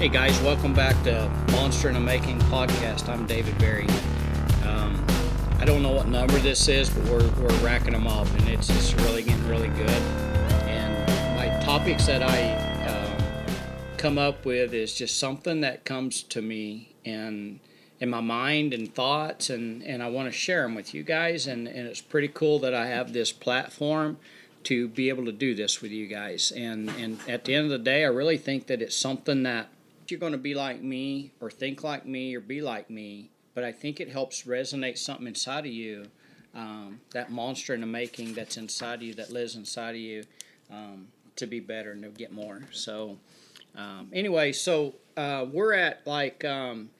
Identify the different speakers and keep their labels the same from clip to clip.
Speaker 1: Hey guys, welcome back to Monster in the Making podcast. I'm David Berry. Um, I don't know what number this is, but we're, we're racking them up, and it's just really getting really good. And my topics that I uh, come up with is just something that comes to me and in my mind and thoughts, and, and I want to share them with you guys. And, and it's pretty cool that I have this platform to be able to do this with you guys. And and at the end of the day, I really think that it's something that you're going to be like me or think like me or be like me, but I think it helps resonate something inside of you, um, that monster in the making that's inside of you, that lives inside of you, um, to be better and to get more. So, um, anyway, so uh, we're at like, um,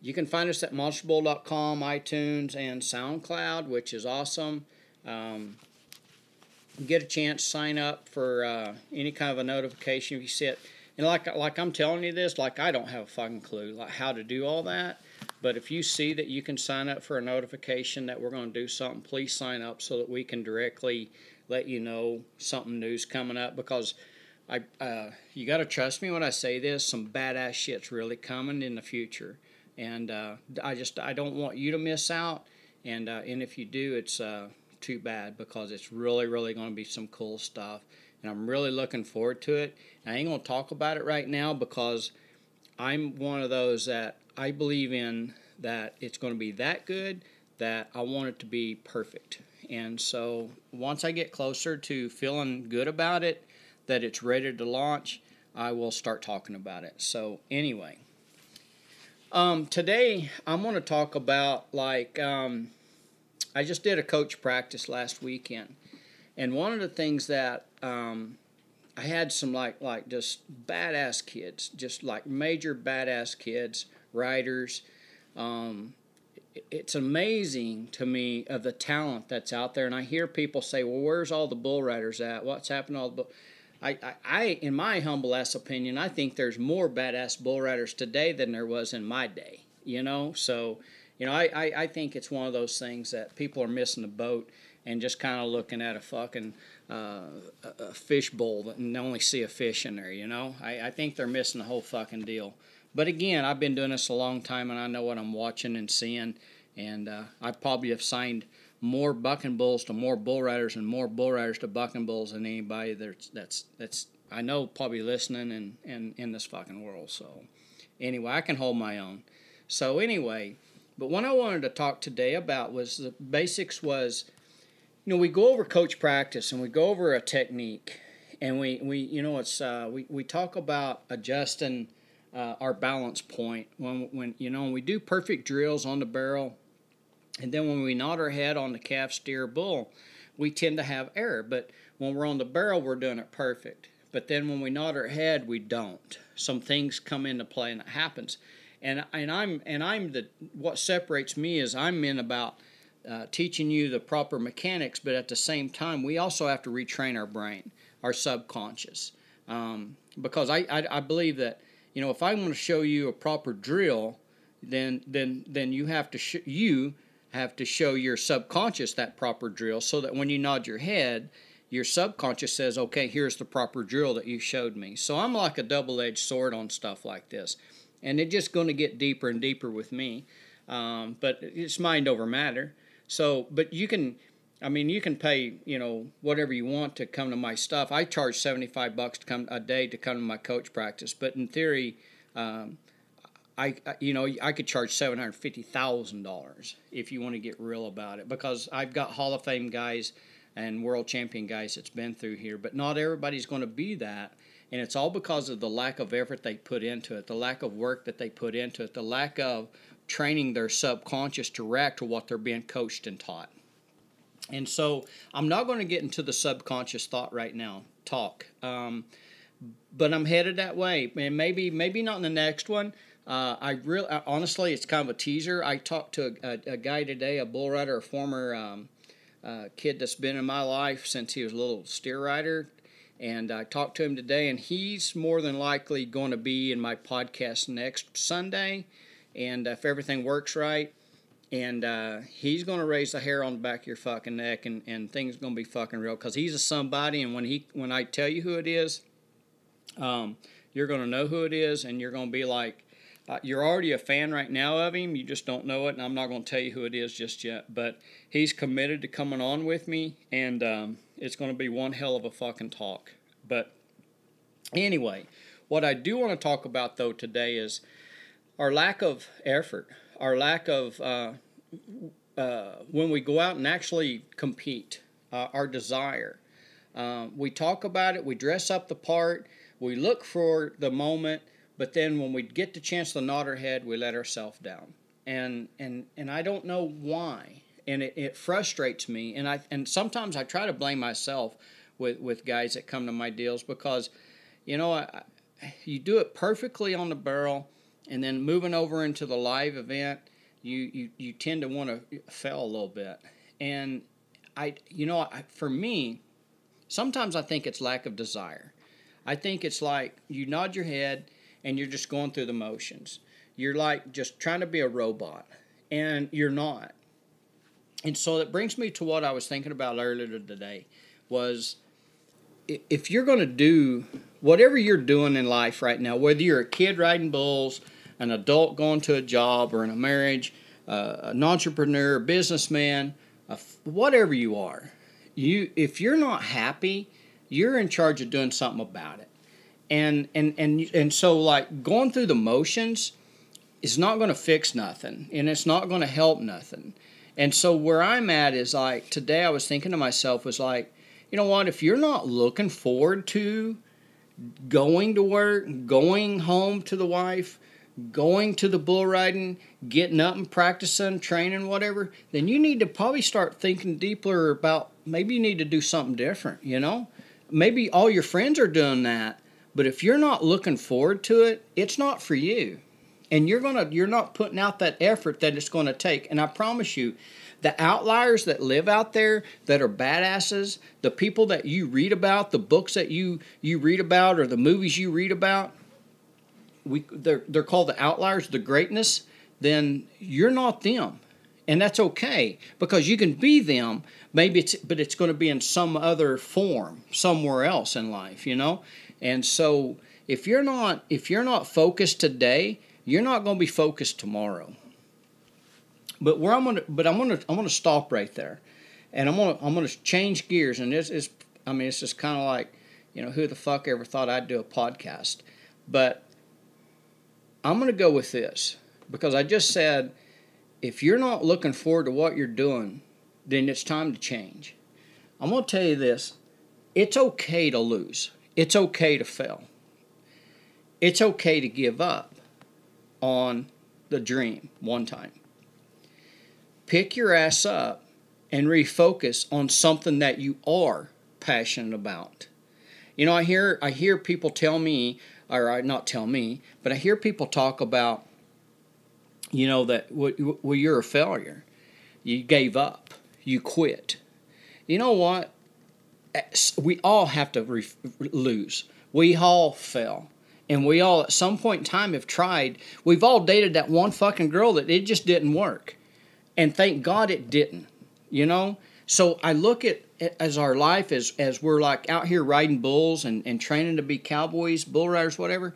Speaker 1: you can find us at monsterbull.com, iTunes, and SoundCloud, which is awesome. Um, get a chance, sign up for uh, any kind of a notification if you see it and like like I'm telling you this, like I don't have a fucking clue like how to do all that. But if you see that you can sign up for a notification that we're going to do something, please sign up so that we can directly let you know something new's coming up because I uh, you got to trust me when I say this. Some badass shit's really coming in the future, and uh, I just I don't want you to miss out. And uh, and if you do, it's uh, too bad because it's really really going to be some cool stuff and I'm really looking forward to it. And I ain't gonna talk about it right now because I'm one of those that I believe in that it's to be that good that I want it to be perfect. And so once I get closer to feeling good about it, that it's ready to launch, I will start talking about it. So anyway, um, today I'm going to talk about like um, I just did a coach practice last weekend, and one of the things that um, I had some like like just badass kids, just like major badass kids, riders. Um, it's amazing to me of the talent that's out there, and I hear people say, "Well, where's all the bull riders at? What's happened to all the bull?" I, I, I, in my humble ass opinion, I think there's more badass bull riders today than there was in my day. You know, so you know, I, I, I think it's one of those things that people are missing the boat and just kind of looking at a fucking uh, a fish bowl and only see a fish in there. You know, I, I think they're missing the whole fucking deal. But again, I've been doing this a long time, and I know what I'm watching and seeing. And uh, I probably have signed more bucking bulls to more bull riders and more bull riders to bucking bulls than anybody that's that's that's I know probably listening and and in this fucking world. So anyway, I can hold my own. So anyway, but what I wanted to talk today about was the basics was you know, we go over coach practice and we go over a technique, and we, we you know, it's uh, we we talk about adjusting uh, our balance point when when you know when we do perfect drills on the barrel, and then when we nod our head on the calf, steer, bull, we tend to have error. But when we're on the barrel, we're doing it perfect. But then when we nod our head, we don't. Some things come into play, and it happens. And and I'm and I'm the what separates me is I'm in about uh, teaching you the proper mechanics, but at the same time, we also have to retrain our brain, our subconscious. Um, because I, I, I, believe that, you know, if I want to show you a proper drill, then then then you have to sh- you have to show your subconscious that proper drill so that when you nod your head, your subconscious says, okay, here's the proper drill that you showed me. So I'm like a double edged sword on stuff like this. And it's just going to get deeper and deeper with me. Um, but it's mind over matter. So, but you can, I mean, you can pay, you know, whatever you want to come to my stuff. I charge 75 bucks to come a day to come to my coach practice, but in theory, um, I, you know, I could charge seven hundred fifty thousand dollars if you want to get real about it, because I've got Hall of Fame guys and world champion guys that's been through here, but not everybody's going to be that, and it's all because of the lack of effort they put into it, the lack of work that they put into it, the lack of training their subconscious to react to what they're being coached and taught. And so I'm not going to get into the subconscious thought right now, talk. Um, but I'm headed that way, and maybe maybe not in the next one. Uh, I really, honestly, it's kind of a teaser. I talked to a, a, a guy today, a bull rider, a former um, uh, kid that's been in my life since he was a little steer rider, and I talked to him today, and he's more than likely going to be in my podcast next Sunday and if everything works right, and uh, he's going to raise the hair on the back of your fucking neck, and, and things going to be fucking real because he's a somebody, and when he when I tell you who it is, um, You're going to know who it is, and you're going to be like, uh, you're already a fan right now of him. You just don't know it, and I'm not going to tell you who it is just yet. But he's committed to coming on with me, and um, it's going to be one hell of a fucking talk. But anyway, what I do want to talk about though today is our lack of effort, our lack of uh, uh, when we go out and actually compete, uh, our desire. Um, we talk about it, we dress up the part, we look for the moment, but then when we get the chance to nod our head, we let ourselves down. And, and, and I don't know why. And it, it frustrates me. And, I, and sometimes I try to blame myself with, with guys that come to my deals because, you know, I, you do it perfectly on the barrel, and then moving over into the live event, you, you, you tend to want to fail a little bit. And I, you know, I, for me, sometimes I think it's lack of desire. I think it's like you nod your head and you're just going through the motions. You're like just trying to be a robot, and you're not. And so that brings me to what I was thinking about earlier today was if you're going to do whatever you're doing in life right now, whether you're a kid riding bulls, an adult going to a job or in a marriage, uh, an entrepreneur, a businessman, a, whatever you are, you if you're not happy, you're in charge of doing something about it. And and and and so like going through the motions is not going to fix nothing, and it's not going to help nothing. And so where I'm at is like today I was thinking to myself was like, you know what, if you're not looking forward to going to work, going home to the wife, going to the bull riding, getting up and practicing, training, whatever, then you need to probably start thinking deeper about maybe you need to do something different, you know? Maybe all your friends are doing that, but if you're not looking forward to it, it's not for you. And you're to you're not putting out that effort that it's to take. And I promise you, the outliers that live out there that are badasses, the people that you read about, the books that you you read about or the movies you read about, we they're they're called the outliers, the greatness, then you're not them. And that's okay because you can be them, maybe it's but it's going to be in some other form somewhere else in life, you know? And so if you're not if you're not focused today, you're not going to be focused tomorrow. But where I'm gonna, but I'm gonna, I'm gonna stop right there, and I'm gonna, I'm gonna change gears. And this is, I mean, it's just kind of like, you know, who the fuck ever thought I'd do a podcast? But I'm gonna go with this because I just said, if you're not looking forward to what you're doing, then it's time to change. I'm gonna tell you this: it's okay to lose. It's okay to fail. It's okay to give up on the dream one time pick your ass up and refocus on something that you are passionate about. You know, I hear I hear people tell me, or I not tell me, but I hear people talk about, you know, that well, you're a failure, you gave up, you quit. You know what? We all have to re- lose. We all fail. And we all, at some point in time, have tried. We've all dated that one fucking girl that it just didn't work and thank God it didn't. You know, so I look at as our life as as we're like out here riding bulls and and training to be cowboys, bull riders, whatever.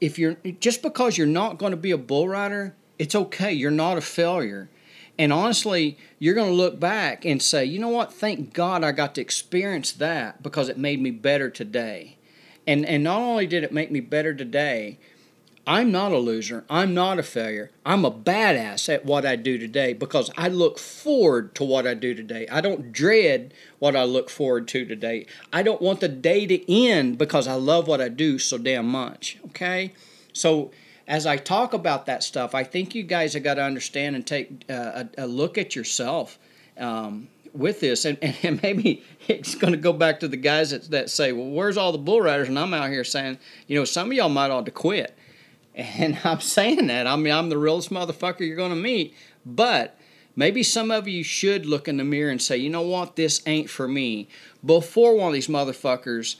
Speaker 1: If you're just because you're not going to be a bull rider, it's okay. You're not a failure. And honestly, you're going to look back and say, you know what? Thank God I got to experience that because it made me better today. And and not only did it make me better today, I'm not a loser. I'm not a failure. I'm a badass at what I do today because I look forward to what I do today. I don't dread what I look forward to today. I don't want the day to end because I love what I do so damn much. Okay? So, as I talk about that stuff, I think you guys have got to understand and take uh, a, a, look at yourself um, with this. And, and maybe it's going to go back to the guys that, that say, well, where's all the bull riders? And I'm out here saying, you know, some of y'all might ought to quit and I'm saying that. I mean, I'm the realest motherfucker you're going to meet. But maybe some of you should look in the mirror and say, you know what, this ain't for me. Before one of these motherfuckers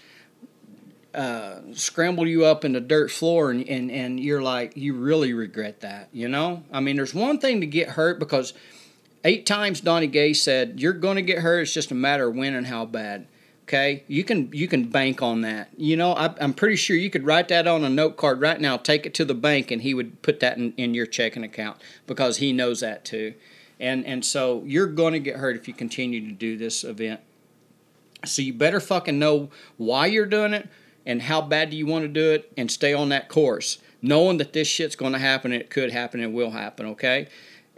Speaker 1: uh, scramble you up in the dirt floor and, and, and you're like, you really regret that, you know? I mean, there's one thing to get hurt because eight times Donnie Gay said, you're going to get hurt. It's just a matter of when and how bad. Okay, you can you can bank on that. You know, I, I'm pretty sure you could write that on a note card right now, take it to the bank, and he would put that in, in your checking account because he knows that too. And and so you're going to get hurt if you continue to do this event. So you better fucking know why you're doing it and how bad do you want to do it, and stay on that course, knowing that this shit's going to happen. It could happen. and will happen. Okay,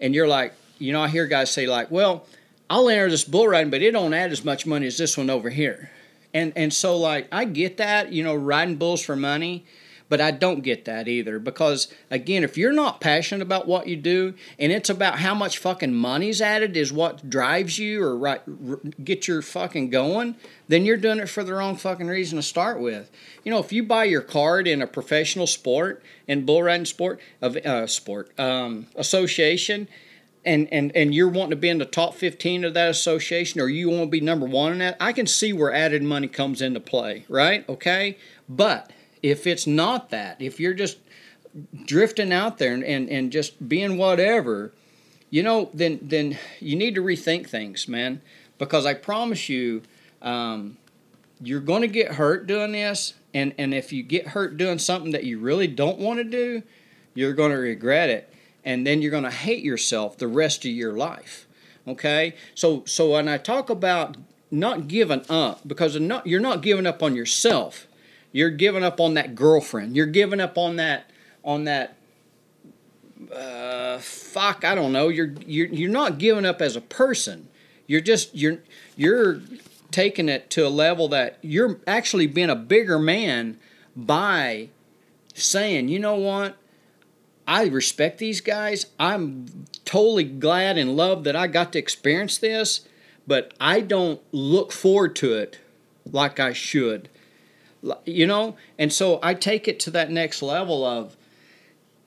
Speaker 1: and you're like, you know, I hear guys say like, well I'll enter this bull riding, but it don't add as much money as this one over here. And and so like I get that, you know, riding bulls for money, but I don't get that either because again, if you're not passionate about what you do and it's about how much fucking money's added is what drives you or right get your fucking going, then you're doing it for the wrong fucking reason to start with. You know, if you buy your card in a professional sport and bull riding sport of uh, sport um, association and, and, and you're wanting to be in the top 15 of that association or you want to be number one in that, I can see where added money comes into play, right? Okay. But if it's not that, if you're just drifting out there and, and, and just being whatever, you know, then then you need to rethink things, man. Because I promise you, um, you're going to get hurt doing this, and and if you get hurt doing something that you really don't want to do, you're going to regret it and then you're going to hate yourself the rest of your life. Okay? So so when I talk about not giving up because not, you're not giving up on yourself. You're giving up on that girlfriend. You're giving up on that on that uh, fuck, I don't know. You're you're you're not giving up as a person. You're just you're you're taking it to a level that you're actually being a bigger man by saying, you know what? I respect these guys. I'm totally glad and love that I got to experience this, but I don't look forward to it like I should. You know? And so I take it to that next level of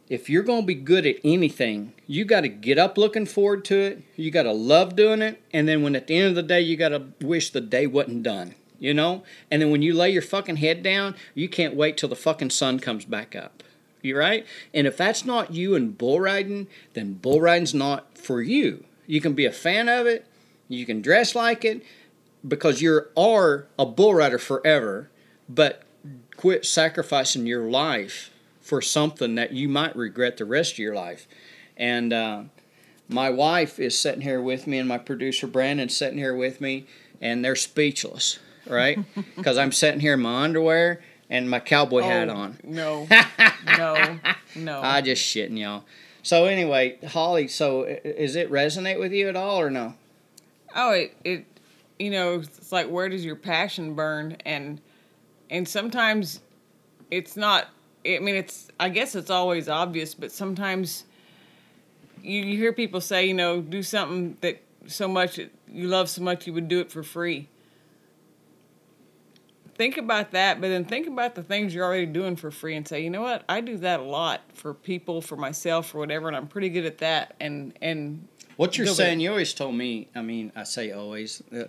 Speaker 1: if you're going to be good at anything, you got to get up looking forward to it. You got to love doing it. And then when at the end of the day, you got to wish the day wasn't done, you know? And then when you lay your fucking head down, you can't wait till the fucking sun comes back up. You right? And if that's not you in bull riding, then bull riding's not for you. You can be a fan of it, you can dress like it, because you are a bull rider forever, but quit sacrificing your life for something that you might regret the rest of your life. And uh, my wife is sitting here with me, and my producer Brandon's sitting here with me, and they're speechless, right? Because I'm sitting here in my underwear and my cowboy oh, hat on.
Speaker 2: No, no, no.
Speaker 1: I just shitting y'all. So anyway, Holly, so is it resonate with you at all or no?
Speaker 2: Oh, it it you know it's like where does your passion burn and and sometimes it's not. I mean, it's I guess it's always obvious, but sometimes you you hear people say you know do something that so much you love so much you would do it for free think about that, but then think about the things you're already doing for free and say, you know what, I do that a lot for people, for myself, or whatever, and I'm pretty good at that. And and
Speaker 1: what you're saying, you always told me. I mean, I say always, uh,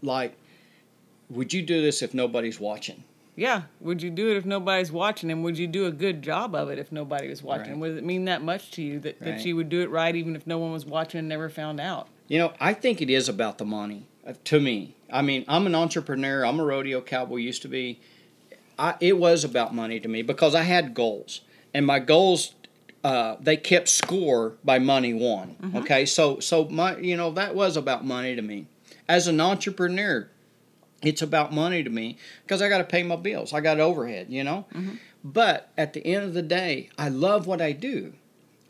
Speaker 1: like, would you do this if nobody's watching?
Speaker 2: Yeah. Would you do it if nobody's watching? And would you do a good job of it if nobody was watching? Right. Would it mean that much to you that, right. that you would do it right even if no one was watching and never found out?
Speaker 1: You know, I think it is about the money. Uh, to me. I mean, I'm an entrepreneur. I'm a rodeo cowboy. Used to be. I, it was about money to me because I had goals, and my goals uh, they kept score by money won. Mm-hmm. Okay, so so my you know that was about money to me. As an entrepreneur, it's about money to me because I got to pay my bills. I got overhead, you know. Mm-hmm. But at the end of the day, I love what I do.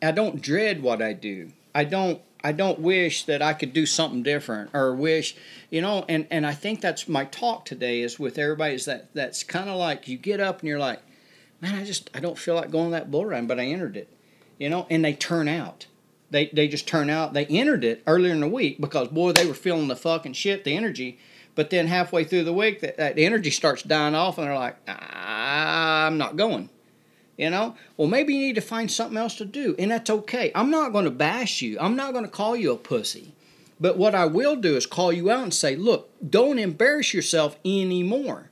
Speaker 1: I don't dread what I do. I don't I don't wish that I could do something different or wish, you know, and, and I think that's my talk today is with everybody is that that's kind of like you get up and you're like, man, I just I don't feel like going that bull run, but I entered it, you know, and they turn out. They they just turn out. They entered it earlier in the week because boy they were feeling the fucking shit, the energy, but then halfway through the week that, that energy starts dying off and they're like, ah, I'm not going. You know, well, maybe you need to find something else to do, and that's okay. I'm not going to bash you. I'm not going to call you a pussy. But what I will do is call you out and say, look, don't embarrass yourself anymore.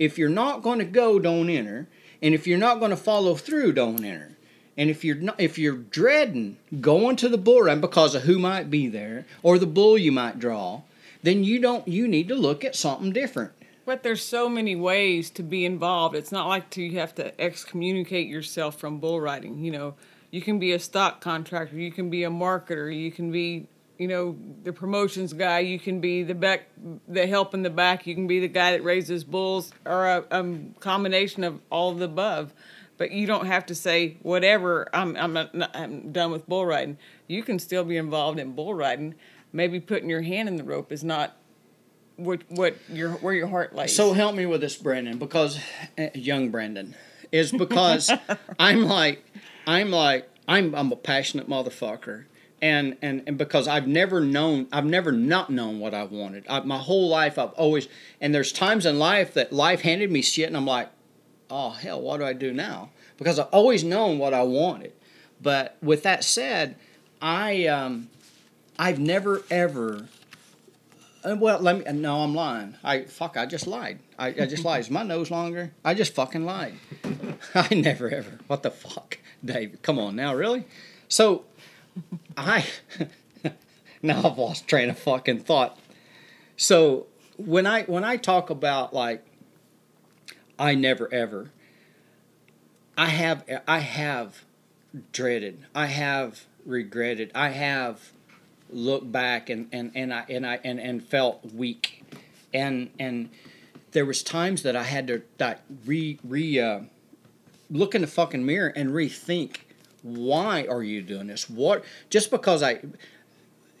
Speaker 1: If you're not going to go, don't enter. And if you're not going to follow through, don't enter. And if you're not, if you're dreading going to the bull run because of who might be there or the bull you might draw, then you don't you need to look at something different.
Speaker 2: But there's so many ways to be involved. It's not like to, you have to excommunicate yourself from bull riding. You know, you can be a stock contractor, you can be a marketer, you can be, you know, the promotions guy, you can be the back, the help in the back, you can be the guy that raises bulls, or a, a combination of all of the above. But you don't have to say whatever. I'm I'm not, I'm done with bull riding. You can still be involved in bull riding. Maybe putting your hand in the rope is not what what your where your heart lays.
Speaker 1: So help me with this, Brandon, because uh, young Brandon is because I'm like I'm like I'm I'm a passionate motherfucker, and and and because I've never known I've never not known what I wanted. I, my whole life I've always and there's times in life that life handed me shit, and I'm like, oh hell, what do I do now? Because I've always known what I wanted. But with that said, I um, I've never ever uh, well, let me. No, I'm lying. I fuck. I just lied. I, I just lied. Is my nose longer? I just fucking lied. I never ever. What the fuck, Dave? Come on now, really? So, I now I've lost train of fucking thought. So when I when I talk about like, I never ever. I have I have dreaded. I have regretted. I have looked back and, and, and I and I and, and felt weak. And and there was times that I had to that re re uh, look in the fucking mirror and rethink why are you doing this? What just because I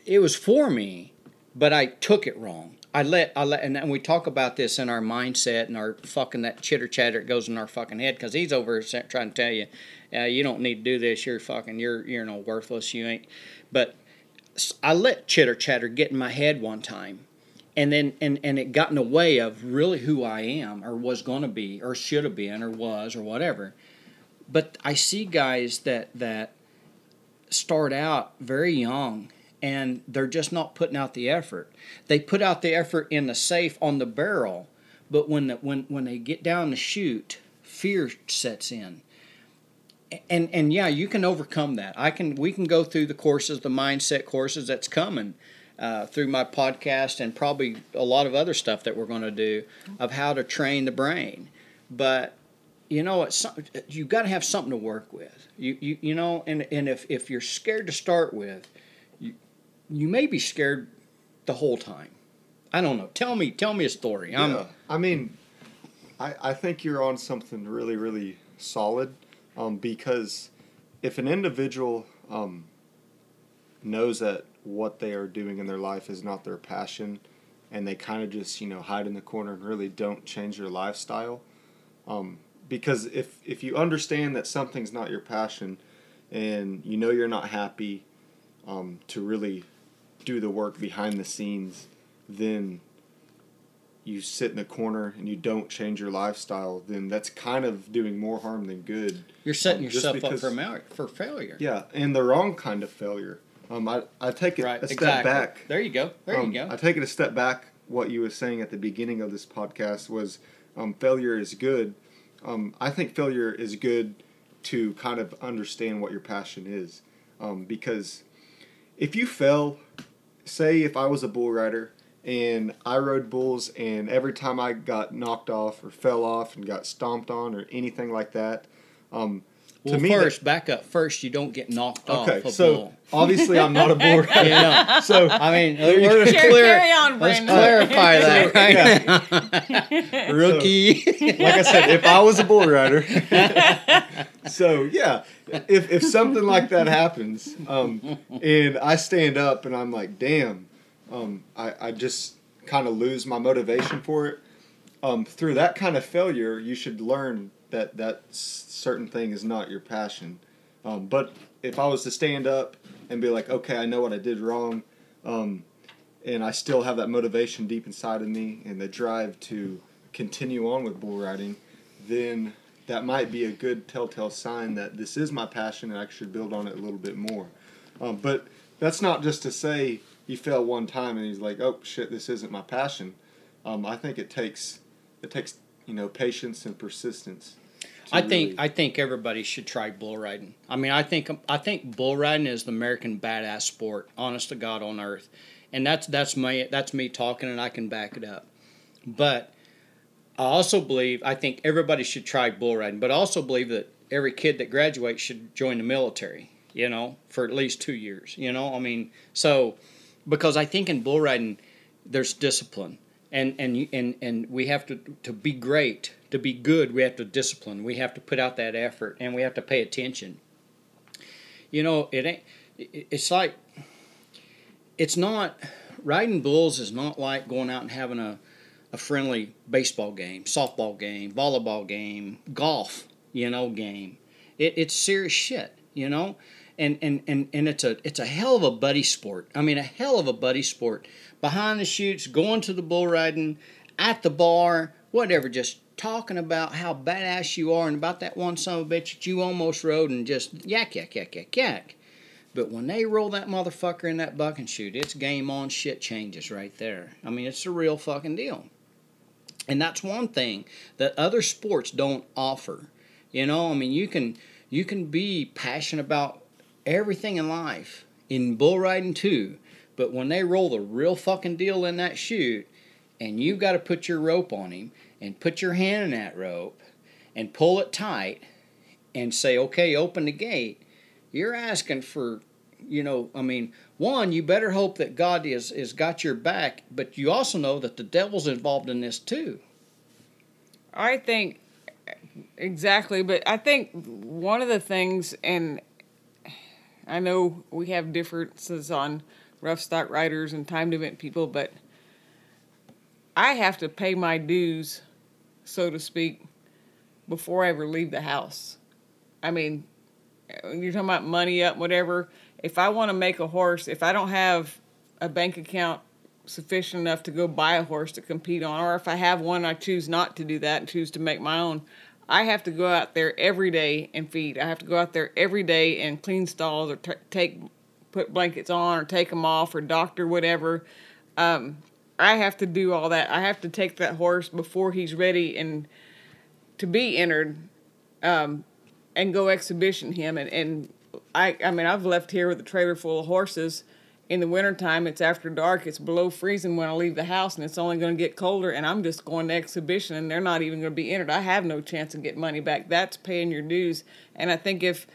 Speaker 1: it was for me, but I took it wrong. I let I let and, and we talk about this in our mindset and our fucking that chitter chatter that goes in our fucking head because he's over trying to tell you, uh, you don't need to do this. You're fucking you're you're no worthless. You ain't. But I let chitter chatter get in my head one time, and then and and it got in the way of really who I am or was going to be or should have been or was or whatever. But I see guys that that start out very young and they're just not putting out the effort. They put out the effort in the safe on the barrel, but when the, when when they get down the chute, fear sets in and and yeah, you can overcome that. I can. We can go through the courses, the mindset courses that's coming uh, through my podcast, and probably a lot of other stuff that we're going to do of how to train the brain. But you know, it's you got to have something to work with. You you you know, and and if if you're scared to start with, you you may be scared the whole time. I don't know. Tell me, tell me a story.
Speaker 3: I'm, I mean, I I think you're on something really really solid um, because if an individual um, knows that what they are doing in their life is not their passion and they kind of just you know hide in the corner and really don't change their lifestyle um, because if if you understand that something's not your passion and you know you're not happy um, to really do the work behind the scenes then you sit in the corner and you don't change your lifestyle, then that's kind of doing more harm than good.
Speaker 1: You're setting um, yourself because, up for, mal- for failure.
Speaker 3: Yeah, and the wrong kind of failure. Um, I, I take it right, a step exactly. back.
Speaker 1: There you go. There
Speaker 3: um,
Speaker 1: you go.
Speaker 3: I take it a step back. What you were saying at the beginning of this podcast was um, failure is good. Um, I think failure is good to kind of understand what your passion is. Um, because if you fail, say if I was a bull rider and I rode bulls, and every time I got knocked off or fell off and got stomped on or anything like that, um,
Speaker 1: well, to me, first, that, back up. First, you don't get knocked okay, off.
Speaker 3: so
Speaker 1: bull.
Speaker 3: obviously, I'm not a bull rider.
Speaker 1: yeah.
Speaker 3: So
Speaker 1: I mean, let's,
Speaker 2: carry, clear, carry on,
Speaker 1: let's clarify that. Right? Rookie.
Speaker 3: So, like I said, if I was a bull rider, so yeah, if if something like that happens, um, and I stand up and I'm like, damn um, I, I just kind of lose my motivation for it. Um, through that kind of failure, you should learn that that certain thing is not your passion. Um, but if I was to stand up and be like, okay, I know what I did wrong, um, and I still have that motivation deep inside of me and the drive to continue on with bull riding, then that might be a good telltale sign that this is my passion and I should build on it a little bit more. Um, but that's not just to say he fell one time and he's like, oh shit, this isn't my passion. Um, I think it takes it takes you know patience and persistence.
Speaker 1: I
Speaker 3: to
Speaker 1: think
Speaker 3: really-
Speaker 1: I think everybody should try bull riding. I mean, I think I think bull riding is the American badass sport, honest to God on earth, and that's that's my that's me talking, and I can back it up. But I also believe I think everybody should try bull riding, but I also believe that every kid that graduates should join the military. You know, for at least two years. You know, I mean, so because I think in bull riding there's discipline. And and and and we have to to be great to be good we have to discipline. We have to put out that effort and we have to pay attention. You know it ain't it's like it's not riding bulls is not like going out and having a a friendly baseball game softball game volleyball game golf you know game. It, it's serious shit you know and, and and and it's a it's a hell of a buddy sport. I mean a hell of a buddy sport. Behind the chutes going to the bull riding at the bar whatever just talking about how badass you are and about that one son of a bitch that you almost rode and just yak yak yak yak yak. But when they roll that motherfucker in that buck and shoot it's game on shit changes right there. I mean it's a real fucking deal. And that's one thing that other sports don't offer. You know i mean you can you can be passionate about everything in life in bull riding too but when they roll the real fucking deal in that chute and you've got to put your rope on him and put your hand in that rope and pull it tight and say okay open the gate you're asking for you know i mean one you better hope that god is is got your back but you also know that the devil's involved in this too.
Speaker 2: I think exactly, but I think one of the things, and I know we have differences on rough stock riders and timed event people, but I have to pay my dues, so to speak, before I ever leave the house. I mean, you're talking about money up, whatever. If I want to make a horse, if I don't have a bank account sufficient enough to go buy a horse to compete on, or if I have one, I choose not to do that and choose to make my own. I have to go out there every day and feed. I have to go out there every day and clean stalls or t- take, put blankets on or take them off or doctor whatever. Um, I have to do all that. I have to take that horse before he's ready and to be entered, um, and go exhibition him. And, and I, I mean, I've left here with a trailer full of horses. In the wintertime, it's after dark, it's below freezing when I leave the house, and it's only going to get colder, and I'm just going to exhibition, and they're not even going to be entered. I have no chance of getting money back. That's paying your dues. And I think if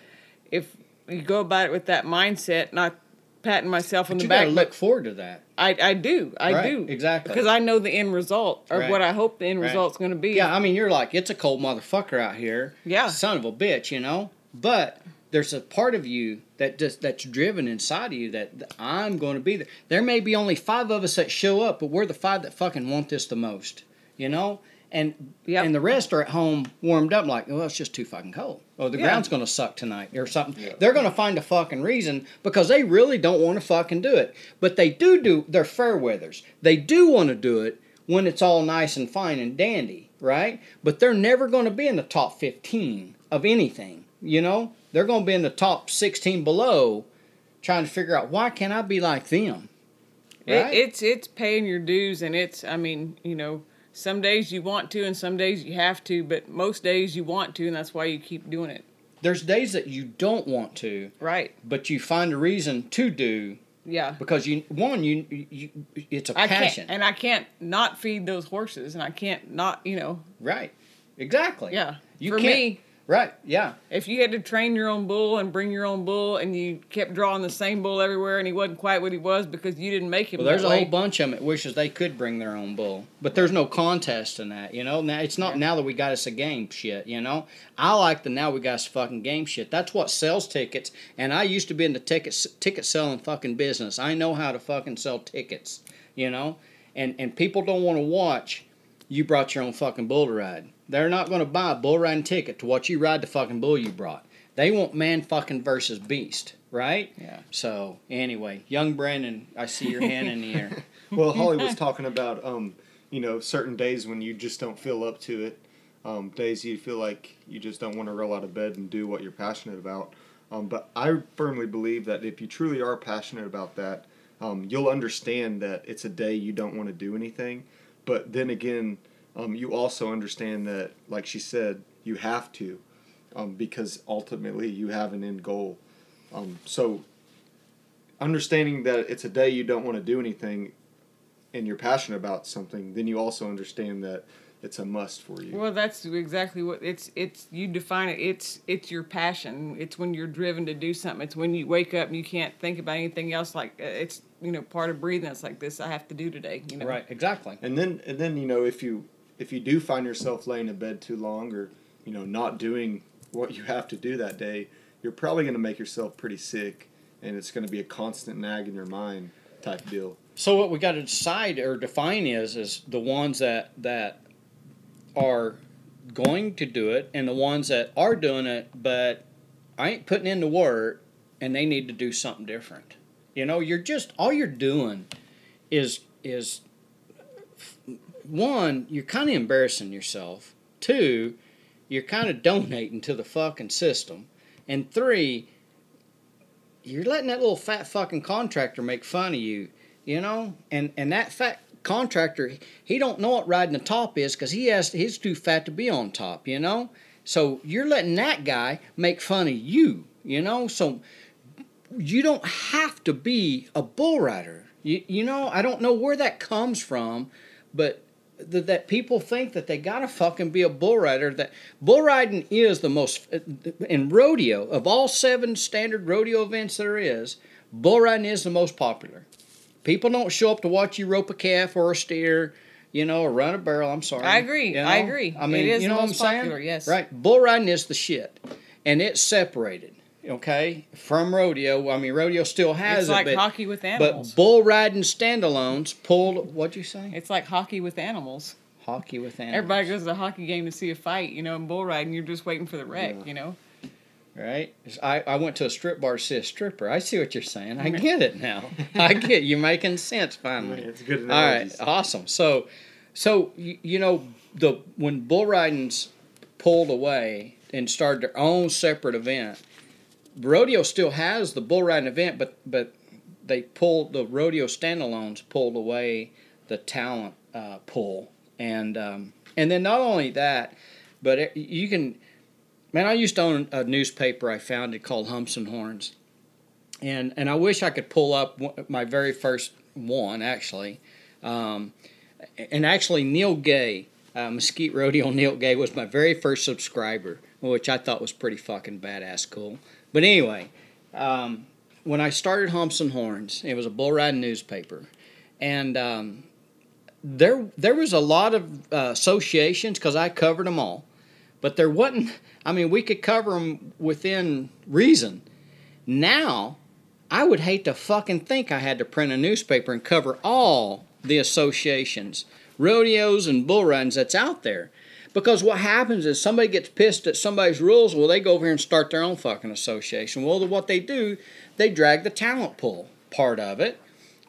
Speaker 2: if you go about it with that mindset, not patting myself on the
Speaker 1: you
Speaker 2: back,
Speaker 1: gotta look forward to that
Speaker 2: I, I do. I
Speaker 1: Right,
Speaker 2: do.
Speaker 1: exactly.
Speaker 2: Because I know the end result or
Speaker 1: Right.
Speaker 2: what I hope the end
Speaker 1: Right.
Speaker 2: result's going to be.
Speaker 1: Yeah, I mean, you're like, it's a cold motherfucker out here.
Speaker 2: Yeah.
Speaker 1: Son of a bitch, you know? But there's a part of you that just that's driven inside of you that, that I'm going to be there. There may be only five of us that show up, but we're the five that fucking want this the most, you know? And
Speaker 2: Yep.
Speaker 1: and the rest are at home warmed up like, well, it's just too fucking cold. Or the
Speaker 2: Yeah.
Speaker 1: ground's going to suck tonight or something. They're going to find a fucking reason because they really don't want to fucking do it. But they do do, they're fair weathers. They do want to do it when it's all nice and fine and dandy, right? But they're never going to be in the top 15 of anything, you know? They're going to be in the top 16 below trying to figure out why can't I be like them?
Speaker 2: It,
Speaker 1: Right?
Speaker 2: it's it's paying your dues, and it's I mean you know some days you want to, and some days you have to, but most days you want to, and that's why you keep doing it.
Speaker 1: There's days that you don't want to,
Speaker 2: Right?
Speaker 1: but you find a reason to do
Speaker 2: Yeah.
Speaker 1: because you one you, you it's a
Speaker 2: I
Speaker 1: passion,
Speaker 2: and I can't not feed those horses, and I can't not you know
Speaker 1: right? Exactly.
Speaker 2: yeah.
Speaker 1: You
Speaker 2: For
Speaker 1: can't-
Speaker 2: me,
Speaker 1: Right. Yeah.
Speaker 2: if you had to train your own bull and bring your own bull, and you kept drawing the same bull everywhere, and he wasn't quite what he was because you didn't make him.
Speaker 1: Well, there's a
Speaker 2: way,
Speaker 1: whole bunch of them that wishes they could bring their own bull, but there's no contest in that. You know, now it's not
Speaker 2: Yeah.
Speaker 1: now that we got us a game shit. You know, I like the now we got us fucking game shit. That's what sells tickets, and I used to be in the ticket ticket selling fucking business. I know how to fucking sell tickets. You know, and and people don't want to watch. You brought your own fucking bull to ride. They're not going to buy a bull riding ticket to watch you ride the fucking bull you brought. They want man fucking versus beast, right?
Speaker 2: Yeah.
Speaker 1: So anyway, young Brandon, I see your hand in the air.
Speaker 3: Well, Holly was talking about, um, you know, certain days when you just don't feel up to it. Um, days you feel like you just don't want to roll out of bed and do what you're passionate about. Um, but I firmly believe that if you truly are passionate about that, um, you'll understand that it's a day you don't want to do anything. But then again, um, you also understand that, like she said, you have to, um, because ultimately you have an end goal. Um, so understanding that it's a day you don't want to do anything and you're passionate about something, then you also understand that it's a must for you.
Speaker 2: Well, that's exactly what it's. It's you define it. It's it's your passion. It's when you're driven to do something. It's when you wake up and you can't think about anything else. Like uh, it's you know part of breathing. It's like this I have to do today. You know.
Speaker 1: Right. Exactly.
Speaker 3: And then and then you know if you if you do find yourself laying in bed too long or you know not doing what you have to do that day, you're probably going to make yourself pretty sick, and it's going to be a constant nag in your mind type deal.
Speaker 1: So what we got to decide or define is is the ones that that are going to do it and the ones that are doing it but I ain't putting in the work and they need to do something different. You know, you're just all you're doing is is one, you're kind of embarrassing yourself. Two, you're kind of donating to the fucking system. And three, you're letting that little fat fucking contractor make fun of you, you know? And and that fat contractor, he don't know what riding the top is because he has he's too fat to be on top, you know? So you're letting that guy make fun of you, you know? So you don't have to be a bull rider. You, you know, I don't know where that comes from, but th- that people think that they gotta fucking be a bull rider. That bull riding is the most in rodeo of all seven standard rodeo events there is. Bull riding is the most popular. People don't show up to watch you rope a calf or a steer, you know, or run a barrel. I'm sorry.
Speaker 2: I agree.
Speaker 1: You know?
Speaker 2: I agree.
Speaker 1: I mean,
Speaker 2: It is
Speaker 1: you know
Speaker 2: the
Speaker 1: what I'm
Speaker 2: most
Speaker 1: saying?
Speaker 2: yes.
Speaker 1: Right. Bull riding is the shit, and it's separated. Okay, from rodeo. I mean, rodeo still has
Speaker 2: It's
Speaker 1: it,
Speaker 2: like
Speaker 1: but,
Speaker 2: hockey with animals.
Speaker 1: but bull riding standalones pulled. What'd you say?
Speaker 2: it's like hockey with animals.
Speaker 1: Hockey with animals.
Speaker 2: Everybody goes to a hockey game to see a fight, you know, and bull riding, you're just waiting for the wreck,
Speaker 3: Yeah.
Speaker 2: you know.
Speaker 1: Right? I, I went to a strip bar to see a stripper. I see what you're saying. I get it now. I get you're making sense finally.
Speaker 3: It's good
Speaker 1: All right, awesome. So, so you, you know the when bull riding's pulled away and started their own separate event, rodeo still has the bull riding event, but but they pulled the rodeo standalones pulled away the talent uh, pool, and um, and then not only that, but it, you can. Man, I used to own a newspaper I founded called Humps and Horns, and and I wish I could pull up my very first one actually, um, and actually Neal Gay, uh, Mesquite Rodeo Neal Gay was my very first subscriber, which I thought was pretty fucking badass cool. But anyway, um, when I started Humps and Horns, it was a bull riding newspaper, and um, there there was a lot of uh, associations because I covered them all, but there wasn't. I mean, we could cover them within reason. Now, I would hate to fucking think I had to print a newspaper and cover all the associations, rodeos, and bull runs that's out there. Because what happens is somebody gets pissed at somebody's rules, well, they go over here and start their own fucking association. Well, what they do, they drag the talent pool part of it.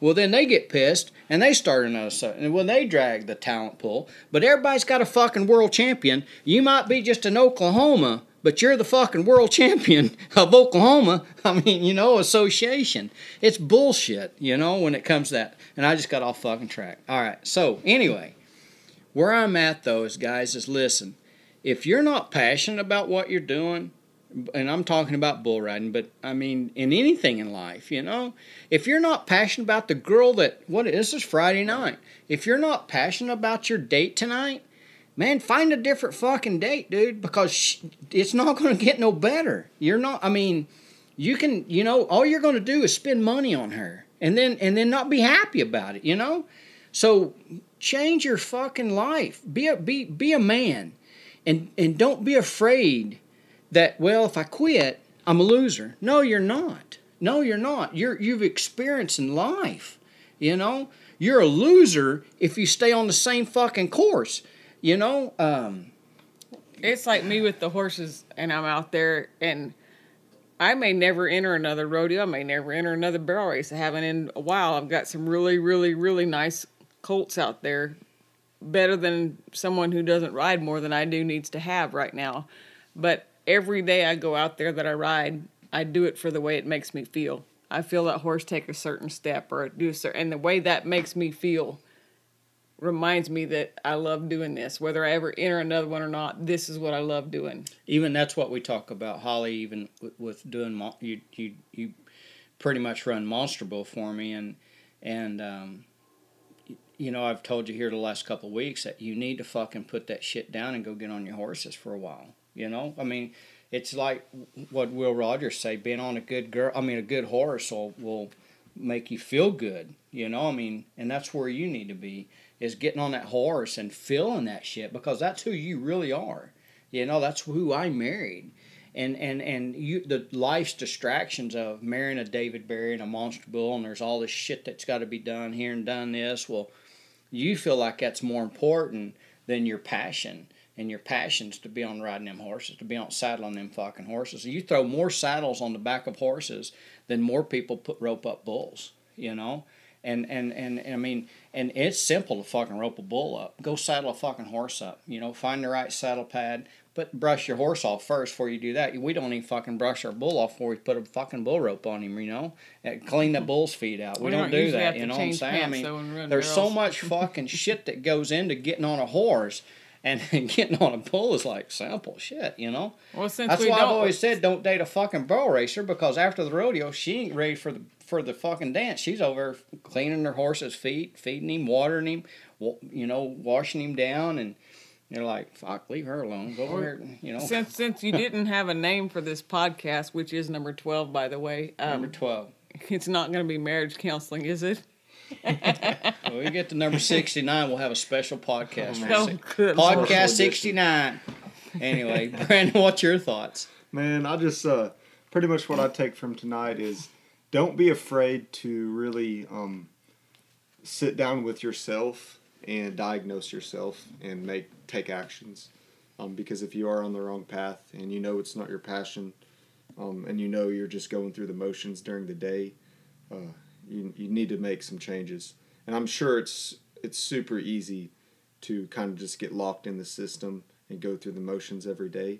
Speaker 1: Well, then they get pissed and they start another. And when they drag the talent pool, but everybody's got a fucking world champion. You might be just in Oklahoma, but you're the fucking world champion of Oklahoma. I mean, you know, association. It's bullshit, you know, when it comes to that. And I just got off fucking track. All right. So anyway, where I'm at though is, guys, is listen. If you're not passionate about what you're doing, and I'm talking about bull riding, but I mean in anything in life, you know, if you're not passionate about the girl that what this is Friday night, if you're not passionate about your date tonight, man, find a different fucking date, dude, because it's not going to get no better. You're not. I mean, you can, you know, all you're going to do is spend money on her, and then and then not be happy about it, you know. So change your fucking life. Be a be be a man, and and don't be afraid that well if I quit I'm a loser. No, you're not. No, you're not. You're you've experienced in life. You know, you're a loser if you stay on the same fucking course. You know, um,
Speaker 2: It's like me with the horses, and I'm out there, and I may never enter another rodeo. I may never enter another barrel race. I haven't in a while. I've got some really, really, really nice colts out there, better than someone who doesn't ride more than I do needs to have right now. But every day I go out there that I ride, I do it for the way it makes me feel. I feel that horse take a certain step or do a certain, and the way that makes me feel reminds me that I love doing this. Whether I ever enter another one or not, this is what I love doing.
Speaker 1: Even that's what we talk about, Holly. Even with, doing you you you pretty much run Monster Bull for me, and and um, you know I've told you here the last couple of weeks that you need to fucking put that shit down and go get on your horses for a while. You know, I mean, it's like what Will Rogers say: being on a good girl, I mean, a good horse will will make you feel good. You know, I mean, and that's where you need to be is getting on that horse and feeling that shit because that's who you really are. You know, that's who I married. And and and you the life's distractions of marrying a David Berry and a Monster Bull and there's all this shit that's got to be done here and done this. Well, you feel like that's more important than your passion. And your passion's to be on riding them horses, to be on saddling them fucking horses. You throw more saddles on the back of horses than more people put rope up bulls, you know? And, and, and, and I mean, and it's simple to fucking rope a bull up. Go saddle a fucking horse up. You know, find the right saddle pad, but brush your horse off first before you do that. We don't even fucking brush our bull off before we put a fucking bull rope on him, you know? And clean the bull's feet out. We,
Speaker 2: We
Speaker 1: don't,
Speaker 2: don't
Speaker 1: do that, you know what I'm saying? I mean, there's so much fucking shit that goes into getting on a horse. And getting on a bull is like simple shit, you know.
Speaker 2: Well, since
Speaker 1: That's
Speaker 2: we
Speaker 1: why I've always said don't date a fucking barrel racer because after the rodeo she ain't ready for the for the fucking dance. She's over cleaning her horse's feet, feeding him, watering him, you know, washing him down, and you're like, fuck, leave her alone. Go over here, you know.
Speaker 2: since since you didn't have a name for this podcast, which is number twelve, by the way,
Speaker 1: Number
Speaker 2: um,
Speaker 1: twelve.
Speaker 2: it's not going to be marriage counseling, is it?
Speaker 1: When we get to number sixty nine, we'll have a special podcast. for
Speaker 2: Oh,
Speaker 1: si-
Speaker 2: good
Speaker 1: podcast sixty nine. Anyway, Brandon, what's your thoughts?
Speaker 3: Man, I just uh, pretty much what I take from tonight is don't be afraid to really um, sit down with yourself and diagnose yourself and make take actions. Um, because if you are on the wrong path and you know it's not your passion, um, and you know you're just going through the motions during the day, uh, you you need to make some changes. And I'm sure it's it's super easy to kind of just get locked in the system and go through the motions every day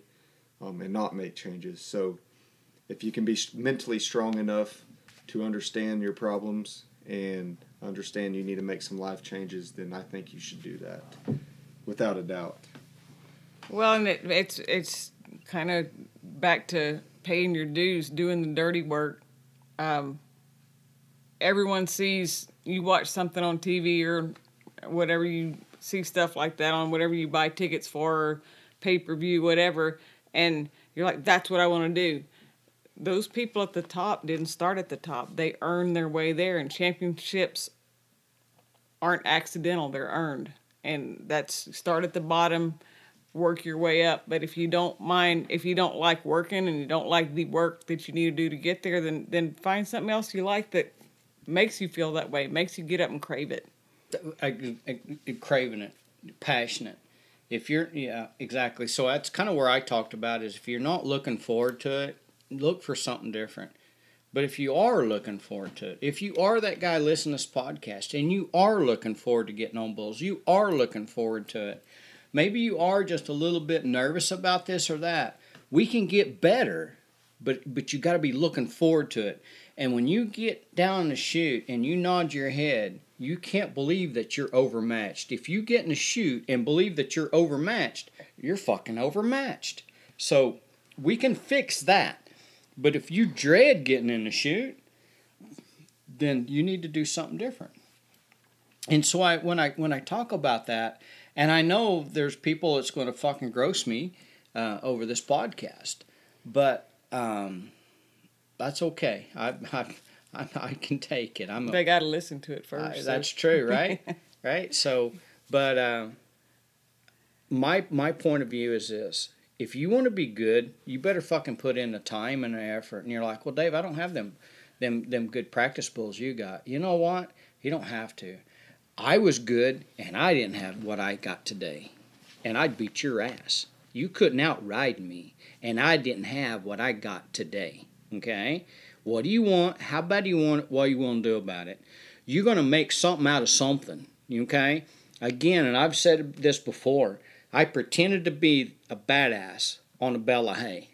Speaker 3: um, and not make changes. So, if you can be mentally strong enough to understand your problems and understand you need to make some life changes, then I think you should do that, without a doubt.
Speaker 2: Well, and it, it's it's kind of back to paying your dues, doing the dirty work. Um, everyone sees you watch something on TV or whatever you see stuff like that on whatever you buy tickets for, pay per view, whatever, and you're like, that's what I want to do. Those people at the top didn't start at the top; they earned their way there, and championships aren't accidental; they're earned, and that's start at the bottom work your way up. But if you don't mind, if you don't like working and you don't like the work that you need to do to get there, then then find something else you like that makes you feel that way, makes you get up and crave it.
Speaker 1: I, I, I- craving it, passionate. If you're, yeah, exactly. So that's kind of where I talked about is if you're not looking forward to it, look for something different. But if you are looking forward to it, if you are that guy listening to this podcast and you are looking forward to getting on bulls, you are looking forward to it. Maybe you are just a little bit nervous about this or that. We can get better, but but you got to be looking forward to it. And when you get down the chute and you nod your head, you can't believe that you're overmatched. If you get in the chute and believe that you're overmatched, you're fucking overmatched. So we can fix that. But if you dread getting in the chute, then you need to do something different. And so I when I when I talk about that, and I know there's people that's going to fucking gross me uh, over this podcast, but um, that's okay. I, I I I can take it. I'm a,
Speaker 2: They got to listen to it first. so-
Speaker 1: that's true, right? right. So, but uh, my my point of view is this: if you want to be good, you better fucking put in the time and the effort. And you're like, well, Dave, I don't have them them them good practice bulls you got. You know what? You don't have to. I was good, and I didn't have what I got today, and I'd beat your ass. You couldn't outride me, and I didn't have what I got today. Okay. What do you want? How bad do you want it? What you going to do about it? You're to make something out of something. Okay? Again, and I've said this before, I pretended to be a badass on a bale of hay.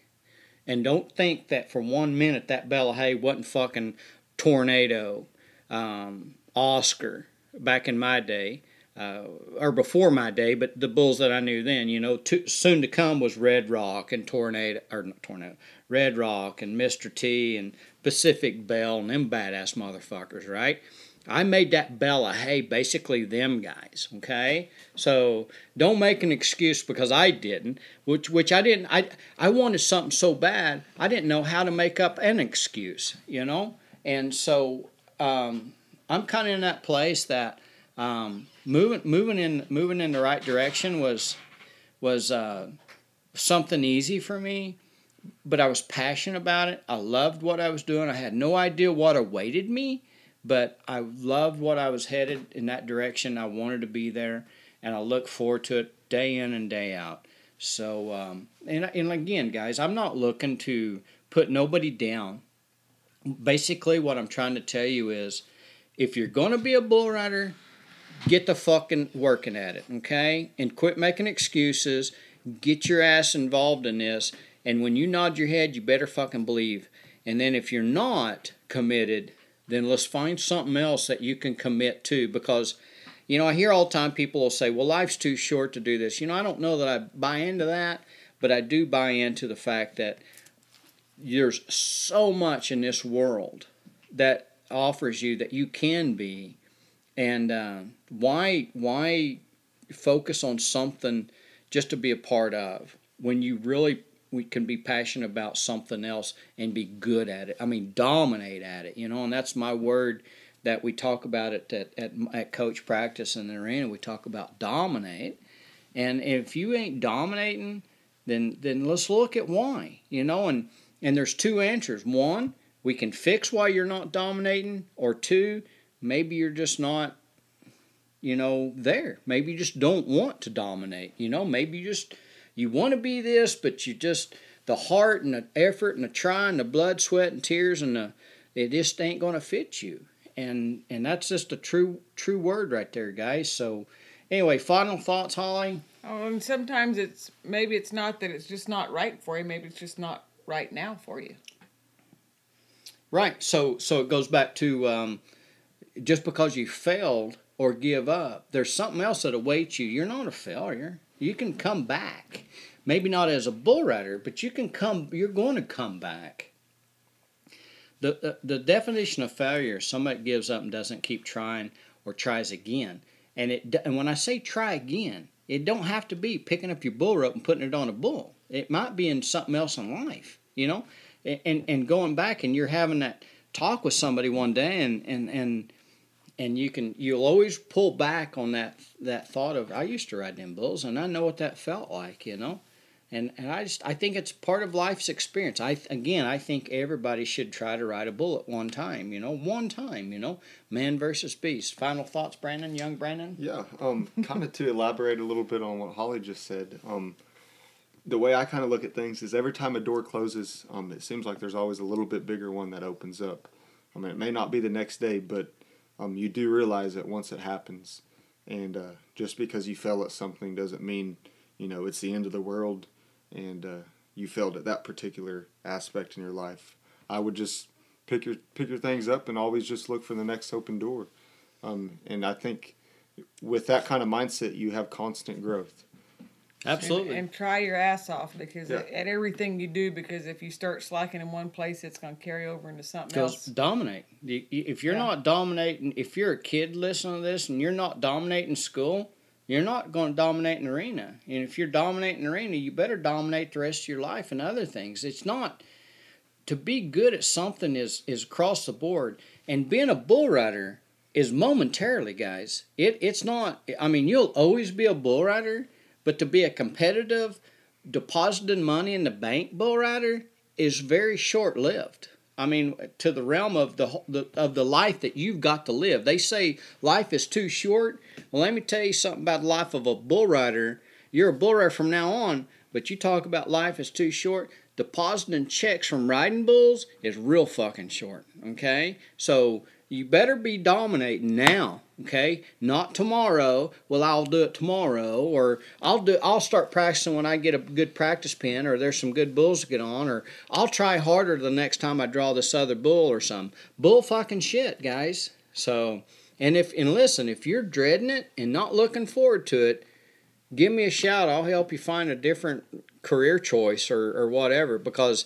Speaker 1: And don't think that for one minute that bale of hay wasn't fucking Tornado, um, Oscar back in my day, uh, or before my day, but the bulls that I knew then, you know, to, soon to come was Red Rock and Tornado, or not Tornado, Red Rock and Mr. T and Pacific Bell and them badass motherfuckers, right? I made that Bella Hey basically them guys, okay? So don't make an excuse because I didn't, which which I didn't. I I wanted something so bad, I didn't know how to make up an excuse, you know. And so um, I'm kind of in that place that um, moving moving in moving in the right direction was was uh, something easy for me but I was passionate about it. I loved what I was doing. I had no idea what awaited me, but I loved what I was headed in that direction. I wanted to be there, and I look forward to it day in and day out. So, um, and, and again, guys, I'm not looking to put nobody down. Basically, what I'm trying to tell you is if you're going to be a bull rider, get the fucking working at it, okay? And quit making excuses. Get your ass involved in this. And when you nod your head, you better fucking believe. And then if you're not committed, then let's find something else that you can commit to because you know, I hear all the time people will say, "Well, life's too short to do this." You know, I don't know that I buy into that, but I do buy into the fact that there's so much in this world that offers you that you can be and uh, why why focus on something just to be a part of when you really we can be passionate about something else and be good at it. I mean, dominate at it, you know, and that's my word that we talk about it at, at, at coach practice in the arena. We talk about dominate. And if you ain't dominating, then then let's look at why, you know, and and there's two answers. One, we can fix why you're not dominating, or two, maybe you're just not you know there maybe you just don't want to dominate you know maybe you just you want to be this but you just the heart and the effort and the trying the blood sweat and tears and the it just ain't going to fit you and and that's just a true true word right there guys so anyway final thoughts holly
Speaker 2: Oh, and sometimes it's maybe it's not that it's just not right for you. Maybe it's just not right now for you.
Speaker 1: Right. So so it goes back to um, just because you failed or give up, there's something else that awaits you. You're not a failure. You can come back. Maybe not as a bull rider, but you can come. You're going to come back. The, the the definition of failure is somebody gives up and doesn't keep trying or tries again. And it and when I say try again, it don't have to be picking up your bull rope and putting it on a bull. It might be in something else in life, you know and and going back and you're having that talk with somebody one day and and and and you can you'll always pull back on that that thought of I used to ride them bulls and I know what that felt like you know? And and I just I think it's part of life's experience. I again I think everybody should try to ride a bull at one time you know? One time you know? Man versus beast. Final thoughts Brandon? Young Brandon?
Speaker 3: Yeah, um, kind of to elaborate a little bit on what Holly just said. Um, the way I kind of look at things is every time a door closes, um, it seems like there's always a little bit bigger one that opens up. I mean, it may not be the next day, but um, you do realize it once it happens. And uh, just because you fail at something doesn't mean, you know, it's the end of the world and uh, you failed at that particular aspect in your life. I would just pick your pick your things up and always just look for the next open door. Um, and I think with that kind of mindset, you have constant growth.
Speaker 1: Absolutely
Speaker 2: And, and try your ass off because
Speaker 3: Yeah.
Speaker 2: at, everything you do, because if you start slacking in one place, it's going to carry over into something else.
Speaker 1: dominate. If you're
Speaker 2: Yeah.
Speaker 1: not dominating, if you're a kid listening to this and you're not dominating school, you're not going to dominate an arena. And if you're dominating an arena, you better dominate the rest of your life and other things. It's not to be good at something is is across the board. And being a bull rider is momentarily, guys. It it's not. I mean, you'll always be a bull rider, but to be a competitive, depositing money in the bank bull rider is very short lived. I mean, to the realm of the, the of the life that you've got to live. They say life is too short. Well, let me tell you something about the life of a bull rider. You're a bull rider from now on, but you talk about life is too short. Depositing checks from riding bulls is real fucking short. Okay, so you better be dominating now. Okay, not tomorrow. Well, I'll do it tomorrow, or I'll do. I'll start practicing when I get a good practice pin, or there's some good bulls to get on, or I'll try harder the next time I draw this other bull or some bull fucking shit, guys. So And if and listen, if you're dreading it and not looking forward to it, give me a shout. I'll help you find a different career choice or, or whatever. Because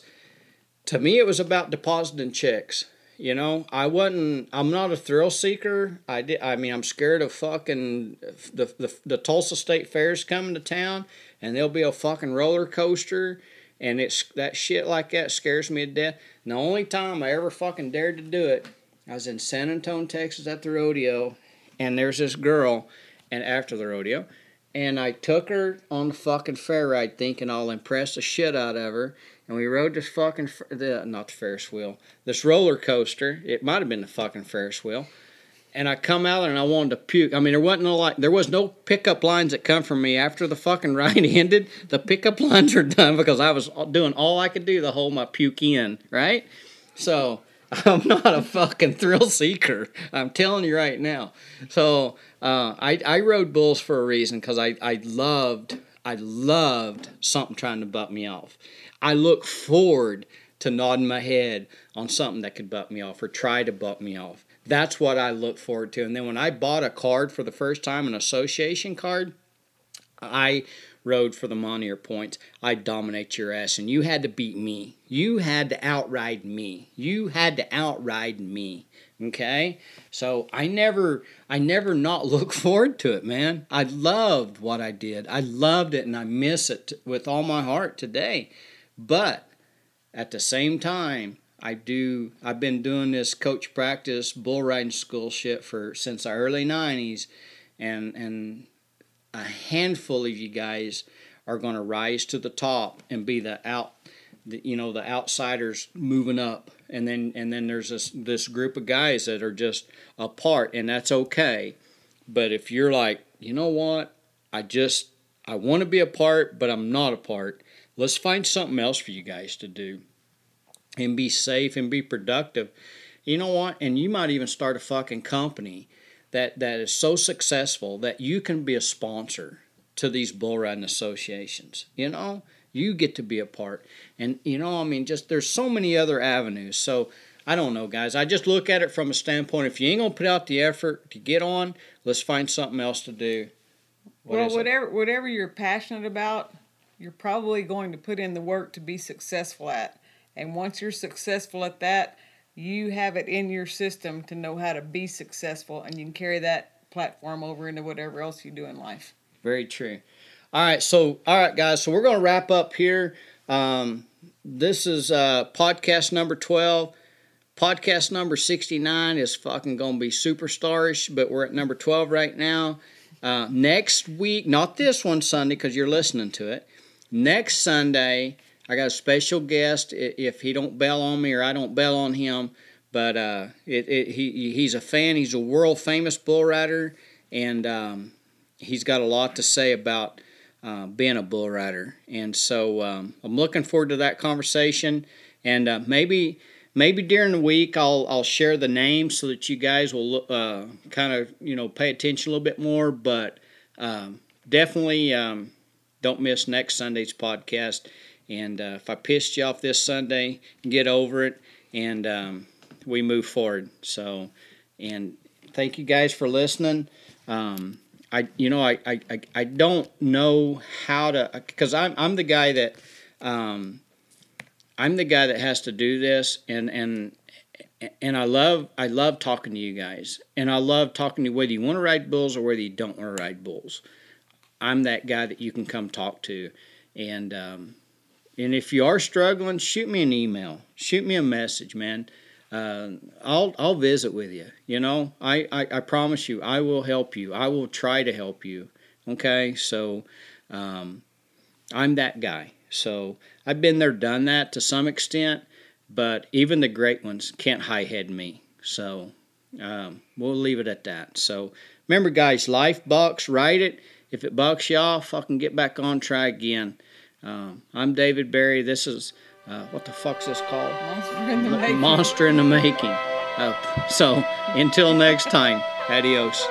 Speaker 1: to me, it was about depositing checks. You know, I wasn't. I'm not a thrill seeker. I did. I mean, I'm scared of fucking the the, the Tulsa State Fair's coming to town, and there'll be a fucking roller coaster, and it's that shit like that scares me to death. And the only time I ever fucking dared to do it, I was in San Antonio, Texas, at the rodeo, and there's this girl, and after the rodeo, and I took her on the fucking fair ride, thinking I'll impress the shit out of her and we rode this fucking the not the Ferris wheel, this roller coaster. It might have been the fucking Ferris wheel. And I come out and I wanted to puke. I mean, there wasn't no like, there was no pickup lines that come from me after the fucking ride ended. The pickup lines are done because I was doing all I could do to hold my puke in, right? So I'm not a fucking thrill seeker. I'm telling you right now. So uh, I I rode bulls for a reason because I I loved I loved something trying to butt me off. I look forward to nodding my head on something that could butt me off or try to butt me off. That's what I look forward to. And then when I bought a card for the first time, an association card, I rode for the Monier points. I dominate your ass, and you had to beat me. You had to outride me. You had to outride me. Okay, so I never, I never not look forward to it, man. I loved what I did. I loved it, and I miss it with all my heart today. But at the same time, I do. I've been doing this coach practice bull riding school shit for since the early '90s, and and a handful of you guys are going to rise to the top and be the out, the, you know, the outsiders moving up, and then and then there's this this group of guys that are just apart, and that's okay. But if you're like, you know what, I just I want to be a part, but I'm not a part Let's find something else for you guys to do and be safe and be productive. You know what? And you might even start a fucking company that, that is so successful that you can be a sponsor to these bull riding associations. You know, you get to be a part. And, you know, I mean, just there's so many other avenues. So, I don't know, guys. I just look at it from a standpoint if you ain't gonna put out the effort to get on, let's find something else to do.
Speaker 2: What well, whatever it? whatever you're passionate about, you're probably going to put in the work to be successful at. And once you're successful at that, you have it in your system to know how to be successful and you can carry that platform over into whatever else you do in life.
Speaker 1: Very true. All right, so all right guys, so we're going to wrap up here. Um, this is uh, podcast number 12. Podcast number 69 is fucking going to be superstarish, but we're at number 12 right now. Uh, next week, not this one Sunday because you're listening to it. Next Sunday, I got a special guest. If he don't bell on me or I don't bell on him, but uh, it, it, he he's a fan. He's a world famous bull rider, and um, he's got a lot to say about uh, being a bull rider. And so um, I'm looking forward to that conversation. And uh, maybe maybe during the week I'll I'll share the name so that you guys will uh, kind of you know pay attention a little bit more. But um, definitely um, don't miss next Sunday's podcast. And uh, if I pissed you off this Sunday, get over it, and um, we move forward. So, and thank you guys for listening. Um, I, you know, I, I, I don't know how to, because I'm, I'm the guy that, um, I'm the guy that has to do this, and and and I love I love talking to you guys, and I love talking to you whether you want to ride bulls or whether you don't want to ride bulls. I'm that guy that you can come talk to. And um, and if you are struggling, shoot me an email, shoot me a message, man. Uh, I'll I'll visit with you. You know, I, I, I promise you, I will help you. I will try to help you. Okay, so um, I'm that guy. So I've been there, done that to some extent, but even the great ones can't high head me. So um, we'll leave it at that. So remember, guys, life bucks. Write it. If it bucks y'all, fucking get back on, try again. Um, I'm David Barry. This is, uh, what the fuck's this called?
Speaker 2: Monster in the Making.
Speaker 1: Monster in the Making. Uh, so until next time, adios.